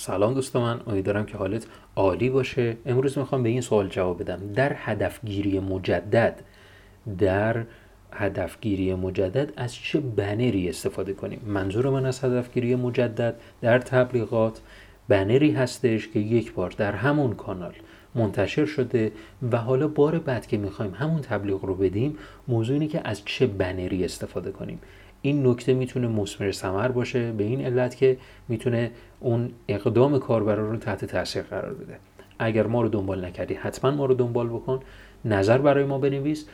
سلام دوست من امیدوارم که حالت عالی باشه. امروز می‌خوام به این سوال جواب بدم. در هدفگیری مجدد در هدفگیری مجدد از چه بنری استفاده کنیم؟ منظور من از هدفگیری مجدد در تبلیغات بنری هستش که یک بار در همون کانال منتشر شده و حالا بار بعد که می‌خوایم همون تبلیغ رو بدیم موضوع اینه که از چه بنری استفاده کنیم. این نکته می‌تونه مسمر ثمر باشه به این علت که می‌تونه اون اقدام کاربران رو تحت تاثیر قرار بده. اگر ما رو دنبال نکردی حتما ما رو دنبال بکن نظر برای ما بنویس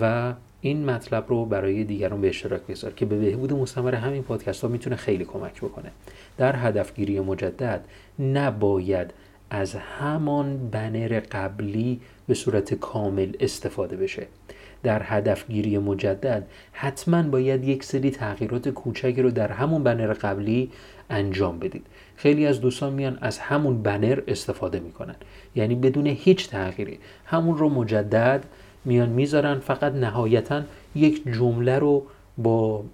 و این مطلب رو برای دیگران به اشتراک بذار که به بهبود مستمر همین پادکست ها می‌تونه خیلی کمک بکنه. در هدفگیری مجدد نباید از همان بنر قبلی به صورت کامل استفاده بشه. در هدفگیری مجدد حتما باید یک سری تغییرات کوچکی رو در همون بنر قبلی انجام بدید. خیلی از دوستان میان از همون بنر استفاده می‌کنن. یعنی بدون هیچ تغییری. همون رو مجدد میان می‌ذارن فقط نهایتا یک جمله رو با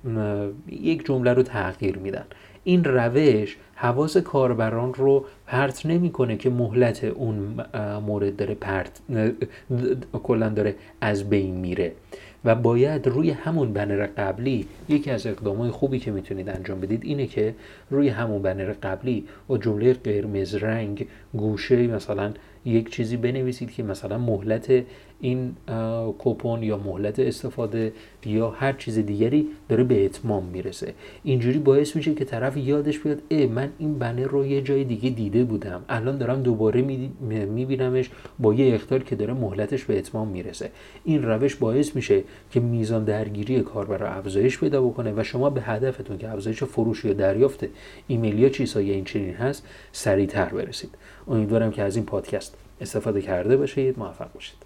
یک جمله رو تغییر میدن. این روش حواس کاربران رو پرت نمی‌کنه که مهلت اون مورد داره پرت کلا داره از بین میره. و باید روی همون بنر قبلی یکی از اقدامات خوبی که می‌تونید انجام بدید اینه که روی همون بنر قبلی با جمله قرمز رنگ گوشه مثلا یک چیزی بنویسید که مثلا مهلت این کوپون یا مهلت استفاده یا هر چیز دیگری داره به اتمام می‌رسه. اینجوری باعث میشه که طرف یادش بیاد ای من این بنر رو یه جای دیگه دیده بودم. الان دارم دوباره میبینمش با یه اختار که داره مهلتش به اتمام می‌رسه. این روش باعث میشه که میزان درگیری کاربر رو افزایش پیدا بکنه و شما به هدفتون که افزایش فروش یا دریافت ایمیل یا چیزهای این چنین هست سریعتر برسید. امیدوارم که از این پادکست استفاده کرده باشید. موفق باشید.